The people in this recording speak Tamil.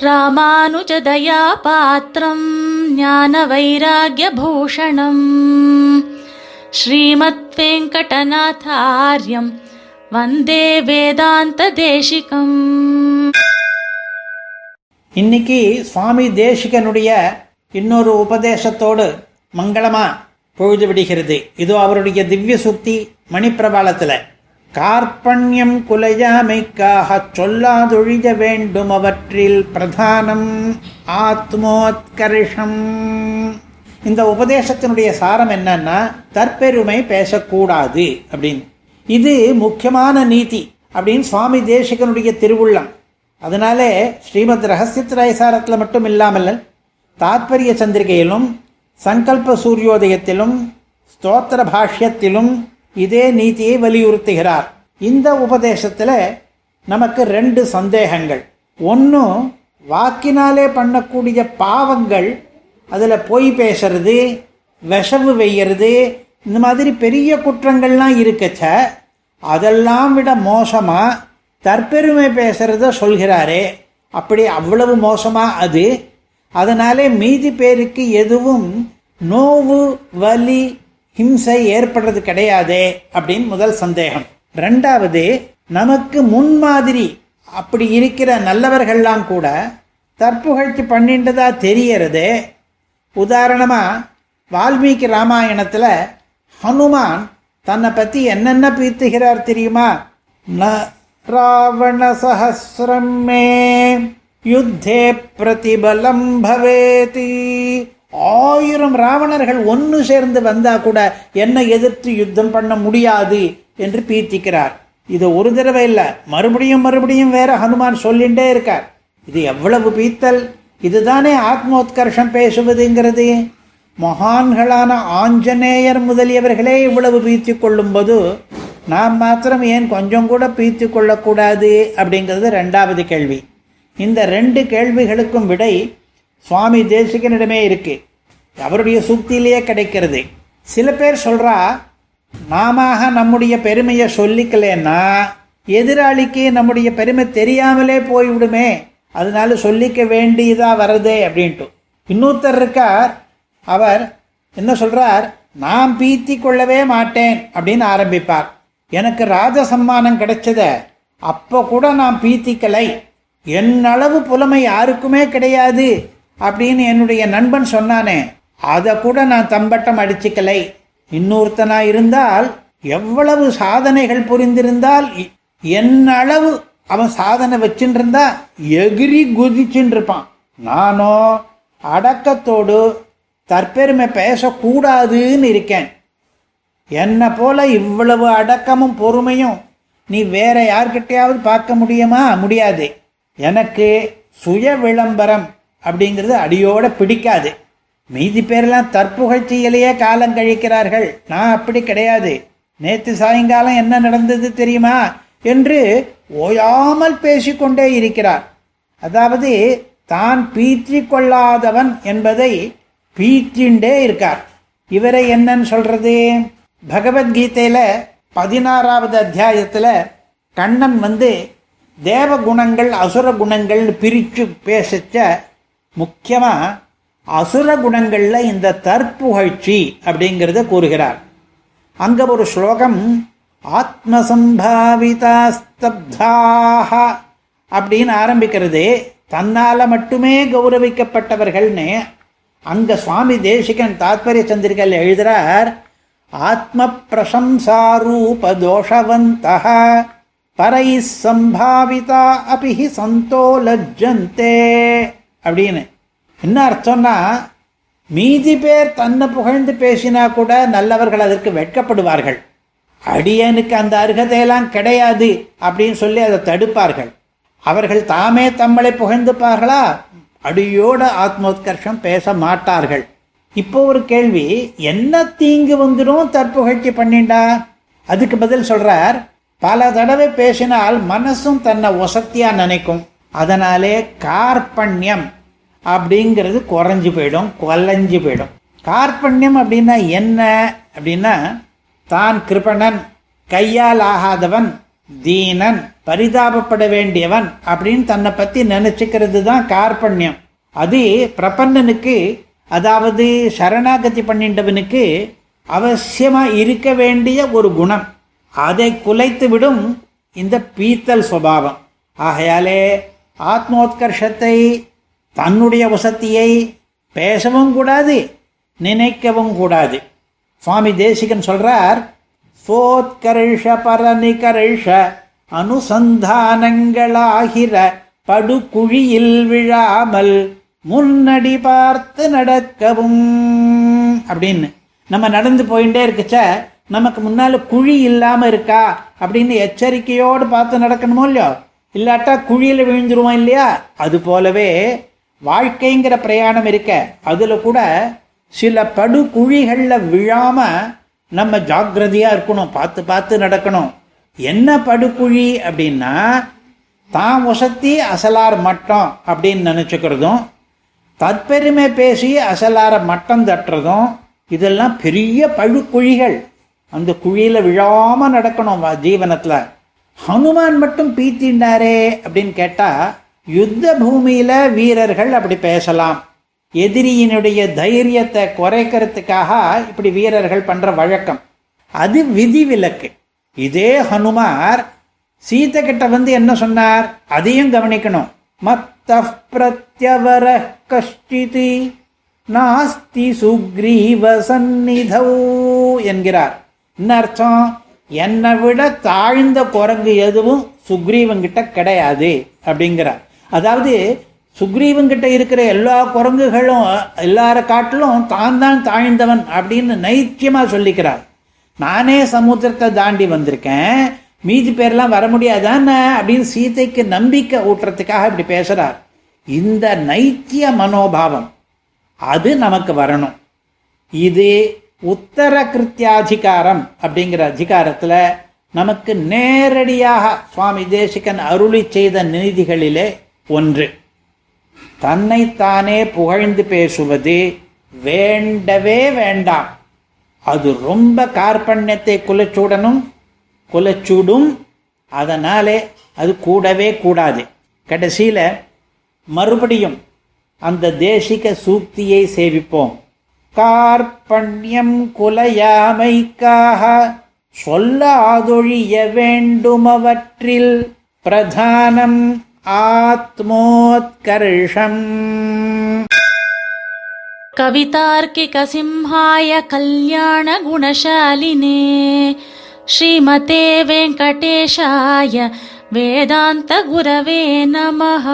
ராமானுஜதயா பாத்திரம் ஞான வைராகியபூஷணம் ஸ்ரீமத் வெங்கடநாதாரியம் வந்தே வேதாந்த தேசிகம் இன்னைக்கு சுவாமி தேசிகனுடைய இன்னொரு உபதேசத்தோடு மங்களமா பொழுது விடுகிறது. இது அவருடைய திவ்ய சுக்தி மணிப்பிரபாலத்துல. கார்பண்யம் குலையாமைக்காக சொல்லாதொழிய வேண்டும் அவற்றில் பிரதானம் ஆத்மோத்கர்ஷம். இந்த உபதேசத்தினுடைய சாரம் என்னன்னா தற்பெருமை பேசக்கூடாது அப்படின்னு. இது முக்கியமான நீதி அப்படின்னு சுவாமி தேசிகனுடைய திருவுள்ளம். அதனாலே ஸ்ரீமத் ரகசியத்திராயசாரத்தில் மட்டும் இல்லாமல் தாத்பரிய சந்திரிகையிலும் சங்கல்ப சூரியோதயத்திலும் ஸ்தோத்திர பாஷ்யத்திலும் இதே நீதியை வலியுறுத்துகிறார். இந்த உபதேசத்தில் நமக்கு ரெண்டு சந்தேகங்கள். ஒன்று வாக்கினாலே பண்ணக்கூடிய பாவங்கள் அதில் பொய் பேசுறது விஷவு வெய்யறது இந்த மாதிரி பெரிய குற்றங்கள்லாம் இருக்கச்ச அதெல்லாம் விட மோசமாக தற்பெருமை பேசுறத சொல்கிறாரே. அப்படி அவ்வளவு மோசமாக அது. அதனாலே மீதி பேருக்கு எதுவும் நோவு வலி ஹிம்சை ஏற்படுறது கிடையாதே அப்படின்னு முதல் சந்தேகம். ரெண்டாவது நமக்கு முன்மாதிரி அப்படி இருக்கிற நல்லவர்கள்லாம் கூட தற்புகழ்ச்சி பண்ணின்றதா தெரியறது. உதாரணமாக வால்மீகி ராமாயணத்தில் ஹனுமான் தன்னை பற்றி என்னென்ன பீத்துகிறார் தெரியுமா? ந ராவண சஹசிரம் மே யுத்தே பிரதிபலம் பவேதி. ஆயிரம் ராவணர்கள் ஒன்று சேர்ந்து வந்தா கூட என்னை எதிர்த்து யுத்தம் பண்ண முடியாது என்று பீத்திக்கிறார். இது ஒரு தடவை இல்லை மறுபடியும் மறுபடியும் வேற ஹனுமான் சொல்லிண்டே இருக்கார். இது எவ்வளவு பீத்தல்? இதுதானே ஆத்மோத்கர்ஷம் பேசுவதுங்கிறது. மகான்களான ஆஞ்சநேயர் முதலியவர்களே இவ்வளவு பீத்தி கொள்ளும்போது நாம் மாத்திரம் ஏன் கொஞ்சம் கூட பீத்தி கொள்ளக்கூடாது அப்படிங்கிறது ரெண்டாவது கேள்வி. இந்த ரெண்டு கேள்விகளுக்கும் விடை சுவாமி தேசிகனிடமே இருக்கு. அவருடைய சுக்தியிலேயே கிடைக்கிறது. சில பேர் சொல்கிறா நாம நம்முடைய பெருமையை சொல்லிக்கலன்னா எதிராளிக்கு நம்முடைய பெருமை தெரியாமலே போய்விடுமே. அதனால சொல்லிக்க வேண்டியதாக வருதே அப்படின்ட்டு. இன்னொருத்தர் இருக்கார். அவர் என்ன சொல்கிறார் நான் பீத்தி கொள்ளவே மாட்டேன் அப்படின்னு ஆரம்பிப்பார். எனக்கு ராஜ சம்மானம் கிடைச்சத அப்போ கூட நான் பீத்திக்கலை. என்னளவு புலமை யாருக்குமே கிடையாது. அப்படின்னு என்னுடைய நண்பன் சொன்னானே அதை கூட நான் தம்பட்டம் அடிச்சுக்கலை. இன்னொருத்தனா இருந்தால் எவ்வளவு சாதனைகள் புரிந்திருந்தால் என்ன அளவு அவன் சாதனை வச்சுருந்தா எகிரி குதிச்சுட்டு இருப்பான் நானோ அடக்கத்தோடு தற்பெருமை பேசக்கூடாதுன்னு இருக்கேன். என்னை போல இவ்வளவு அடக்கமும் பொறுமையும் நீ வேற யார்கிட்டையாவது பார்க்க முடியுமா? முடியாது. எனக்கு சுய விளம்பரம் அப்படிங்கிறது அடியோட பிடிக்காது. மீதி பேரெல்லாம் தற்புகழ்ச்சியிலேயே காலம் கழிக்கிறார்கள். நான் அப்படி கிடையாது. நேத்து சாயங்காலம் என்ன நடந்தது தெரியுமா? என்று ஓயாமல் பேசிக்கொண்டே இருக்கிறார். அதாவது தான் பீற்றி கொள்ளாதவன் என்பதை பீற்றிண்டே இருக்கார். இவரை என்னன்னு சொல்றது? பகவத்கீதையில பதினாறாவது அத்தியாயத்தில் கண்ணன் வந்து தேவ குணங்கள் அசுர குணங்கள் பிரித்து பேசச்ச முக்கியமா அசுர குணங்கள்ல இந்த தற்புகழ்ச்சி அப்படிங்கிறத கூறுகிறார். அங்க ஒரு ஸ்லோகம் ஆத்மசம்பாவிதாஸ்தப்தாக அப்படின்னு ஆரம்பிக்கிறது. தன்னால மட்டுமே கௌரவிக்கப்பட்டவர்கள்னு அங்க சுவாமி தேசிகன் தாத்பரிய சந்திரிகள் எழுதுறார் ஆத்ம பிரசம்சாரூப தோஷவந்த பரை சம்பாவிதா அபிஹி சந்தோ லஜ்ஜந்தே அப்படின்னு. என்ன அர்த்தம்னா மீதி பேர் தன்னை புகழ்ந்து பேசினா கூட நல்லவர்கள் அதற்கு வெட்கப்படுவார்கள். அடியனுக்கு அந்த அருகதையெல்லாம் கிடையாது அப்படின்னு சொல்லி அதை தடுப்பார்கள். அவர்கள் தாமே தம்மளை புகழ்ந்துப்பார்களா? அடியோட ஆத்மோத்கர்ஷம் பேச மாட்டார்கள். இப்போ ஒரு கேள்வி என்ன தீங்கு வந்துடும் தற்புகழ்ச்சி பண்ணிண்டா? அதுக்கு பதில் சொல்றார் பல தடவை பேசினால் மனசும் தன்னை ஒசத்தியா நினைக்கும். அதனாலே கார்பண்யம் அப்படிங்கிறது குறைஞ்சி போயிடும் கொலைஞ்சு போயிடும். கார்பண்யம் அப்படின்னா என்ன? அப்படின்னா தான் கிருபணன் கையால் ஆகாதவன் தீனன் பரிதாபப்பட வேண்டியவன் அப்படின்னு தன்னை பற்றி நினச்சிக்கிறது தான் கார்பண்யம் அது பிரபன்னனுக்கு அதாவது சரணாகதி பண்ணிட்டவனுக்கு அவசியமாக இருக்க வேண்டிய ஒரு குணம். அதை குலைத்து விடும் இந்த பீத்தல் சுபாவம். ஆகையாலே ஆத்மோத்கர்ஷத்தை தன்னுடைய வசதியை பேசவும் கூடாது நினைக்கவும் கூடாது. சுவாமி தேசிகன் சொல்றார் சோத்கர்ஷ பரநிகர்ஷ அனுசந்தானங்களாகிற படுகுழியில் விழாமல் முன்னடி பார்த்து நடக்கவும். அப்படின்னு. நம்ம நடந்து போயிட்டே இருக்குச்ச நமக்கு முன்னால குழி இல்லாம இருக்கா? அப்படின்னு எச்சரிக்கையோடு பார்த்து நடக்கணுமோ இல்லையோ? இல்லாட்டா குழியில் விழுந்துருவோம் இல்லையா? அது போலவே வாழ்க்கைங்கிற பிரயாணம் இருக்க. அதில் கூட சில படு குழிகளில் விழாம நம்ம ஜாக்கிரதையாக இருக்கணும். பார்த்து பார்த்து நடக்கணும். என்ன படுகுழி அப்படின்னா தான் உசத்தி அசலார் மட்டம் அப்படின்னு நினச்சிக்கிறதும் தற்பெருமை பேசி அசலார மட்டம் தட்டுறதும் இதெல்லாம் பெரிய பழுக்குழிகள் அந்த குழியில் விழாமல் நடக்கணும் ஜீவனத்தில். ஹனுமான் மட்டும் பீத்தின்றாரே அப்படின்னு கேட்டா யுத்த பூமியில வீரர்கள் அப்படி பேசலாம். எதிரியினுடைய தைரியத்தை குறைக்கிறதுக்காக இப்படி வீரர்கள் பண்ற வழக்கம். அது விதிவிலக்கு. இதே ஹனுமார் சீதை கிட்ட வந்து என்ன சொன்னார்? அதையும் கவனிக்கணும். மத்த பிரத்யவர கஷ்டிதி நாஸ்தி சுக்ரீவ சந்நிதௌ என்கிறார். என்ன அர்த்தம்? என்னை விட தாழ்ந்த குரங்கு எதுவும் சுக்ரீவங்கிட்ட கிடையாது அப்படிங்கிறார். அதாவது சுக்ரீவங்கிட்ட இருக்கிற எல்லா குரங்குகளும் எல்லார காட்டிலும் தான் தான் தாழ்ந்தவன் அப்படின்னு நைத்தியமாக சொல்லிக்கிறார். நானே சமுத்திரத்தை தாண்டி வந்திருக்கேன் மீதி பேர்லாம் வர முடியாதானே அப்படின்னு சீதைக்கு நம்பிக்கை ஊட்டுறதுக்காக இப்படி பேசுகிறார் இந்த நைத்திய மனோபாவம் அது நமக்கு வரணும். இது உத்தர கிருத்தியாதிகாரம் அப்படிங்கிற அதிகாரத்தில் நமக்கு நேரடியாக சுவாமி தேசிகன் அருளி செய்த நீதிகளிலே ஒன்று. தன்னைத்தானே புகழ்ந்து பேசுவது வேண்டவே வேண்டாம். அது ரொம்ப கார்பண்யத்தை குலச்சூடனும் குலச்சூடும். அதனாலே அது கூடவே கூடாது. கடைசியில் மறுபடியும் அந்த தேசிக சூக்தியை சேவிப்போம். கார்பண்யம் குலையாமைக்காக சொல்லாதொழிய வேண்டுமவற்றில் பிரதானம் ஆத்மோத்கர்ஷம் कवितार्किकसिंहाय कल्याणगुणशालिने श्रीमते वेङ्कटेशाय वेदान्तगुरवे नमः